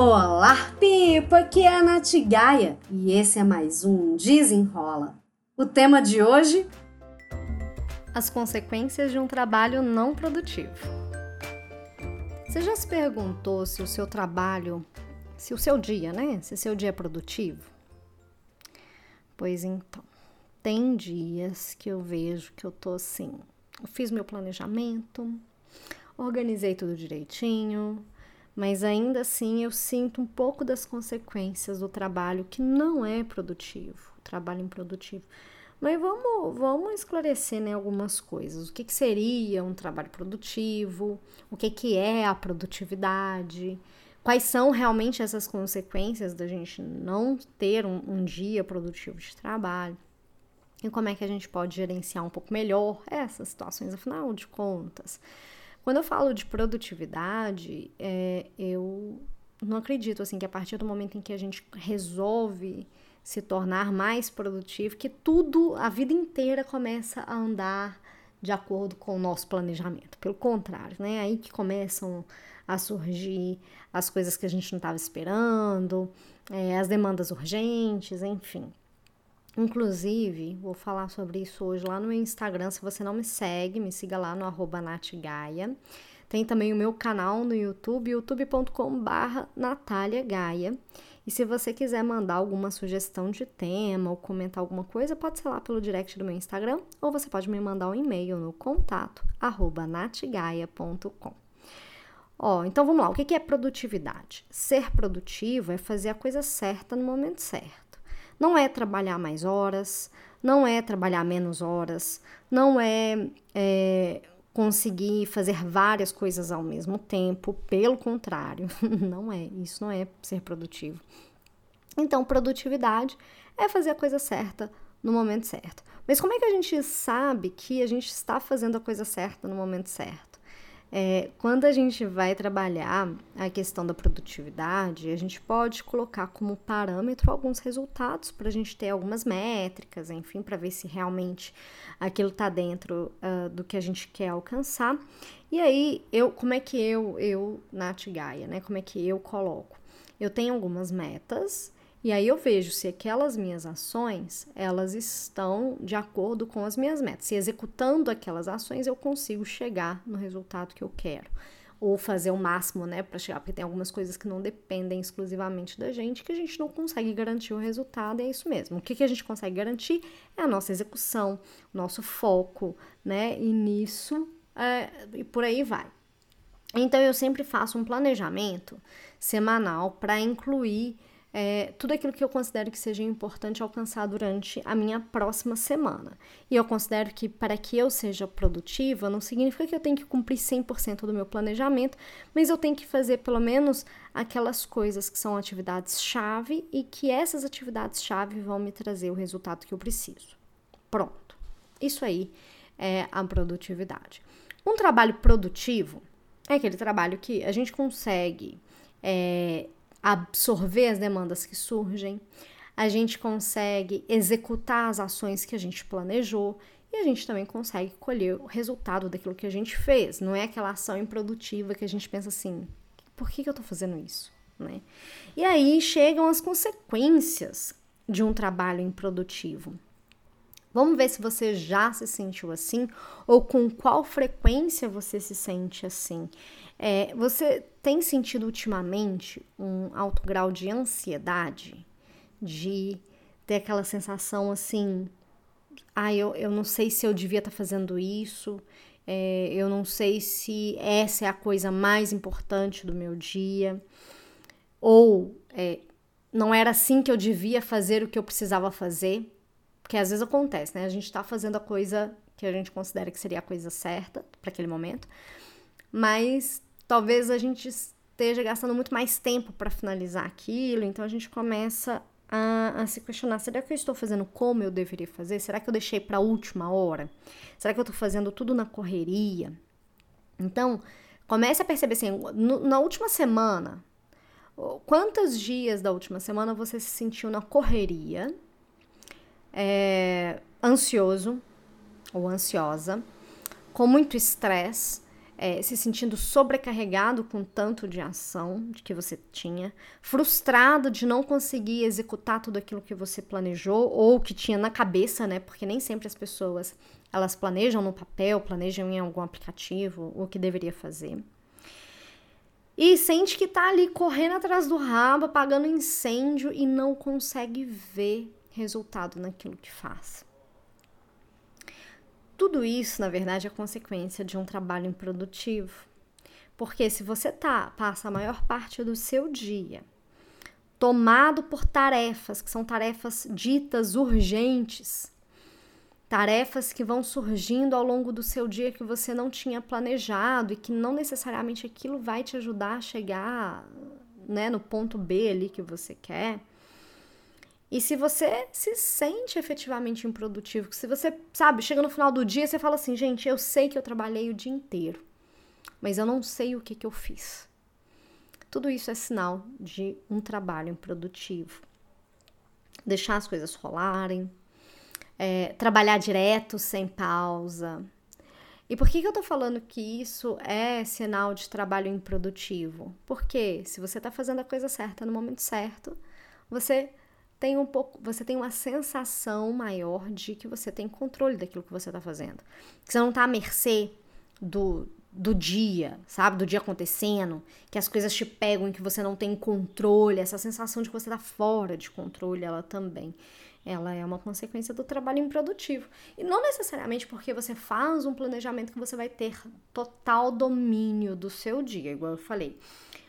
Olá, Pipa! Aqui é a Nath Gaia e esse é mais um Desenrola. O tema de hoje? As consequências de um trabalho não produtivo. Você já se perguntou se o seu trabalho, se o seu dia, né? Se seu dia é produtivo? Pois então, tem dias que eu vejo que eu tô assim, eu fiz meu planejamento, organizei tudo direitinho, mas ainda assim eu sinto um pouco das consequências do trabalho que não é produtivo, trabalho improdutivo. Mas vamos, vamos esclarecer né, algumas coisas. O que, que seria um trabalho produtivo? O que, que é a produtividade? Quais são realmente essas consequências da gente não ter um, um dia produtivo de trabalho? E como é que a gente pode gerenciar um pouco melhor essas situações, afinal de contas? Quando eu falo de produtividade, é, eu não acredito assim que a partir do momento em que a gente resolve se tornar mais produtivo, que tudo, a vida inteira começa a andar de acordo com o nosso planejamento. Pelo contrário, né? É aí que começam a surgir as coisas que a gente não estava esperando, é, as demandas urgentes, enfim. Inclusive, vou falar sobre isso hoje lá no meu Instagram. Se você não me segue, me siga lá no arroba. Tem também o meu canal no YouTube, youtube.com.br Natália Gaia. E se você quiser mandar alguma sugestão de tema ou comentar alguma coisa, pode ser lá pelo direct do meu Instagram ou você pode me mandar um e-mail no contato arroba natgaia.com. Ó, então vamos lá, o que é produtividade? Ser produtivo é fazer a coisa certa no momento certo. Não é trabalhar mais horas, não é trabalhar menos horas, não é, é conseguir fazer várias coisas ao mesmo tempo, pelo contrário, não é, isso não é ser produtivo. Então, produtividade é fazer a coisa certa no momento certo. Mas como é que a gente sabe que a gente está fazendo a coisa certa no momento certo? É, quando a gente vai trabalhar a questão da produtividade, a gente pode colocar como parâmetro alguns resultados para a gente ter algumas métricas, enfim, para ver se realmente aquilo está dentro uh, do que a gente quer alcançar. E aí, eu, como é que eu, eu, Nath Gaia, né? Como é que eu coloco? Eu tenho algumas metas e aí eu vejo se aquelas minhas ações, elas estão de acordo com as minhas metas. Se executando aquelas ações eu consigo chegar no resultado que eu quero. Ou fazer o máximo, né, para chegar, porque tem algumas coisas que não dependem exclusivamente da gente, que a gente não consegue garantir o resultado, e é isso mesmo. O que, que a gente consegue garantir é a nossa execução, nosso foco, né, e nisso, é, e por aí vai. Então eu sempre faço um planejamento semanal para incluir é, tudo aquilo que eu considero que seja importante alcançar durante a minha próxima semana. E eu considero que para que eu seja produtiva, não significa que eu tenho que cumprir 100% do meu planejamento, mas eu tenho que fazer pelo menos aquelas coisas que são atividades-chave e que essas atividades-chave vão me trazer o resultado que eu preciso. Pronto. Isso aí é a produtividade. Um trabalho produtivo é aquele trabalho que a gente consegue é, absorver as demandas que surgem, a gente consegue executar as ações que a gente planejou e a gente também consegue colher o resultado daquilo que a gente fez. Não é aquela ação improdutiva que a gente pensa assim: por que, que eu estou fazendo isso? Né? E aí chegam as consequências de um trabalho improdutivo. Vamos ver se você já se sentiu assim ou com qual frequência você se sente assim. É, você tem sentido ultimamente um alto grau de ansiedade? De ter aquela sensação assim, ah, eu, eu não sei se eu devia estar tá fazendo isso, é, eu não sei se essa é a coisa mais importante do meu dia, ou é, não era assim que eu devia fazer o que eu precisava fazer, porque às vezes acontece, né? A gente tá fazendo a coisa que a gente considera que seria a coisa certa para aquele momento, mas talvez a gente esteja gastando muito mais tempo para finalizar aquilo, então a gente começa a, a, se questionar: será que eu estou fazendo como eu deveria fazer? Será que eu deixei para a última hora? Será que eu estou fazendo tudo na correria? Então, comece a perceber assim: no, na última semana, quantos dias da última semana você se sentiu na correria, é, ansioso ou ansiosa, com muito estresse? é, se sentindo sobrecarregado com tanto de ação que você tinha, frustrado de não conseguir executar tudo aquilo que você planejou ou que tinha na cabeça, né? Porque nem sempre as pessoas elas planejam no papel, planejam em algum aplicativo o que deveria fazer. E sente que tá ali correndo atrás do rabo, apagando incêndio e não consegue ver resultado naquilo que faz. Tudo isso, na verdade, é consequência de um trabalho improdutivo. Porque se você tá, passa a maior parte do seu dia tomado por tarefas, que são tarefas ditas urgentes, tarefas que vão surgindo ao longo do seu dia que você não tinha planejado e que não necessariamente aquilo vai te ajudar a chegar né, no ponto B ali que você quer. E se você se sente efetivamente improdutivo, se você, sabe, chega no final do dia e você fala assim, gente, eu sei que eu trabalhei o dia inteiro, mas eu não sei o que, que eu fiz. Tudo isso é sinal de um trabalho improdutivo. Deixar as coisas rolarem, é, trabalhar direto, sem pausa. E por que, que eu tô falando que isso é sinal de trabalho improdutivo? Porque se você tá fazendo a coisa certa no momento certo, você tem um pouco, você tem uma sensação maior de que você tem controle daquilo que você está fazendo. Que você não está à mercê do, do dia, sabe? Do dia acontecendo, que as coisas te pegam e que você não tem controle, essa sensação de que você está fora de controle, ela também. Ela é uma consequência do trabalho improdutivo. E não necessariamente porque você faz um planejamento que você vai ter total domínio do seu dia, igual eu falei.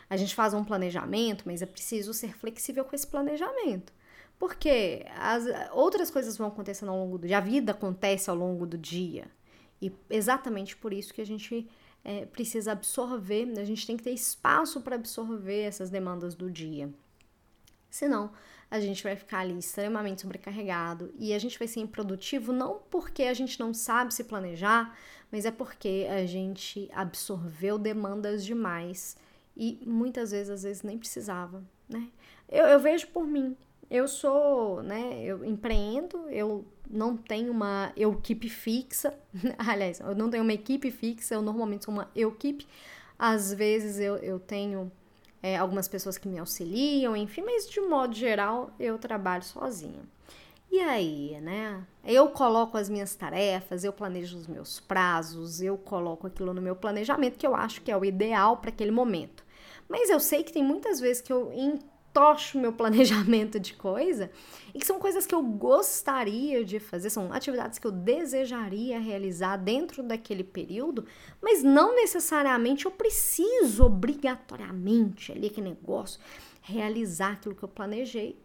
A gente faz um planejamento, mas é preciso ser flexível com esse planejamento. Porque as outras coisas vão acontecendo ao longo do dia, a vida acontece ao longo do dia. E exatamente por isso que a gente é, precisa absorver, a gente tem que ter espaço para absorver essas demandas do dia. Senão, a gente vai ficar ali extremamente sobrecarregado e a gente vai ser improdutivo não porque a gente não sabe se planejar, mas é porque a gente absorveu demandas demais e muitas vezes, às vezes, nem precisava, né? Eu, eu vejo por mim, eu sou, né, eu empreendo, eu não tenho uma equipe fixa, aliás, eu não tenho uma equipe fixa, eu normalmente sou uma equipe, às vezes eu, eu tenho é, algumas pessoas que me auxiliam, enfim, mas de modo geral eu trabalho sozinha. E aí, né? Eu coloco as minhas tarefas, eu planejo os meus prazos, eu coloco aquilo no meu planejamento que eu acho que é o ideal para aquele momento. Mas eu sei que tem muitas vezes que eu tocho meu planejamento de coisa e que são coisas que eu gostaria de fazer, são atividades que eu desejaria realizar dentro daquele período, mas não necessariamente eu preciso obrigatoriamente ali que negócio realizar aquilo que eu planejei.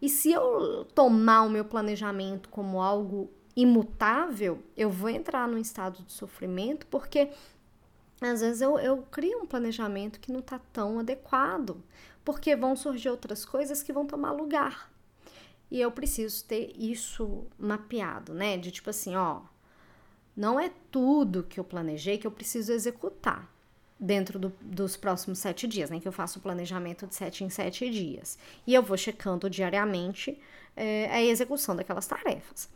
E se eu tomar o meu planejamento como algo imutável, eu vou entrar num estado de sofrimento porque às vezes eu, eu crio um planejamento que não está tão adequado porque vão surgir outras coisas que vão tomar lugar. E eu preciso ter isso mapeado, né? De tipo assim, ó, não é tudo que eu planejei que eu preciso executar dentro do, dos próximos sete dias, né? Que eu faço o planejamento de sete em sete dias. E eu vou checando diariamente é, a execução daquelas tarefas.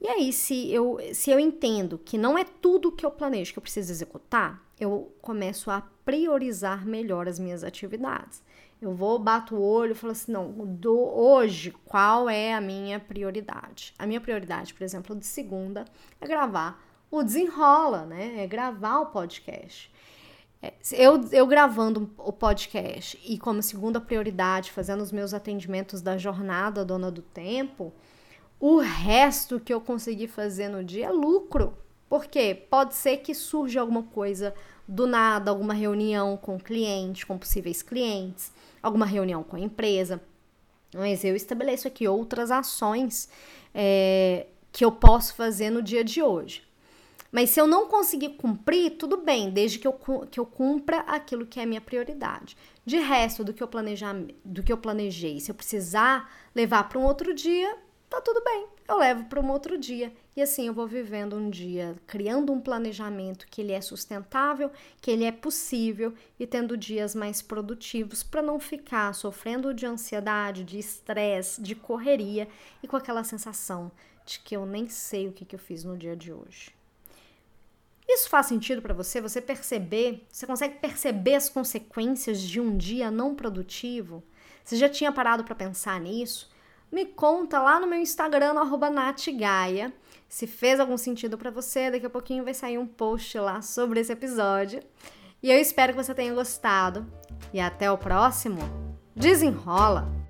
E aí, se eu, se eu entendo que não é tudo que eu planejo que eu preciso executar, eu começo a priorizar melhor as minhas atividades. Eu vou, bato o olho e falo assim: não, do hoje, qual é a minha prioridade? A minha prioridade, por exemplo, de segunda é gravar o desenrola, né? É gravar o podcast. É, eu, eu gravando o podcast e como segunda prioridade, fazendo os meus atendimentos da jornada Dona do Tempo, o resto que eu conseguir fazer no dia é lucro. Porque pode ser que surja alguma coisa do nada, alguma reunião com cliente, com possíveis clientes alguma reunião com a empresa. Mas eu estabeleço aqui outras ações é, que eu posso fazer no dia de hoje. Mas se eu não conseguir cumprir, tudo bem, desde que eu, que eu cumpra aquilo que é minha prioridade. De resto do que eu planejar, do que eu planejei, se eu precisar levar para um outro dia, tá tudo bem, eu levo para um outro dia. E assim eu vou vivendo um dia, criando um planejamento que ele é sustentável, que ele é possível e tendo dias mais produtivos para não ficar sofrendo de ansiedade, de estresse, de correria e com aquela sensação de que eu nem sei o que, que eu fiz no dia de hoje. Isso faz sentido para você? Você perceber? Você consegue perceber as consequências de um dia não produtivo? Você já tinha parado para pensar nisso? Me conta lá no meu Instagram, no @natgaia, se fez algum sentido para você. Daqui a pouquinho vai sair um post lá sobre esse episódio. E eu espero que você tenha gostado. E até o próximo. Desenrola!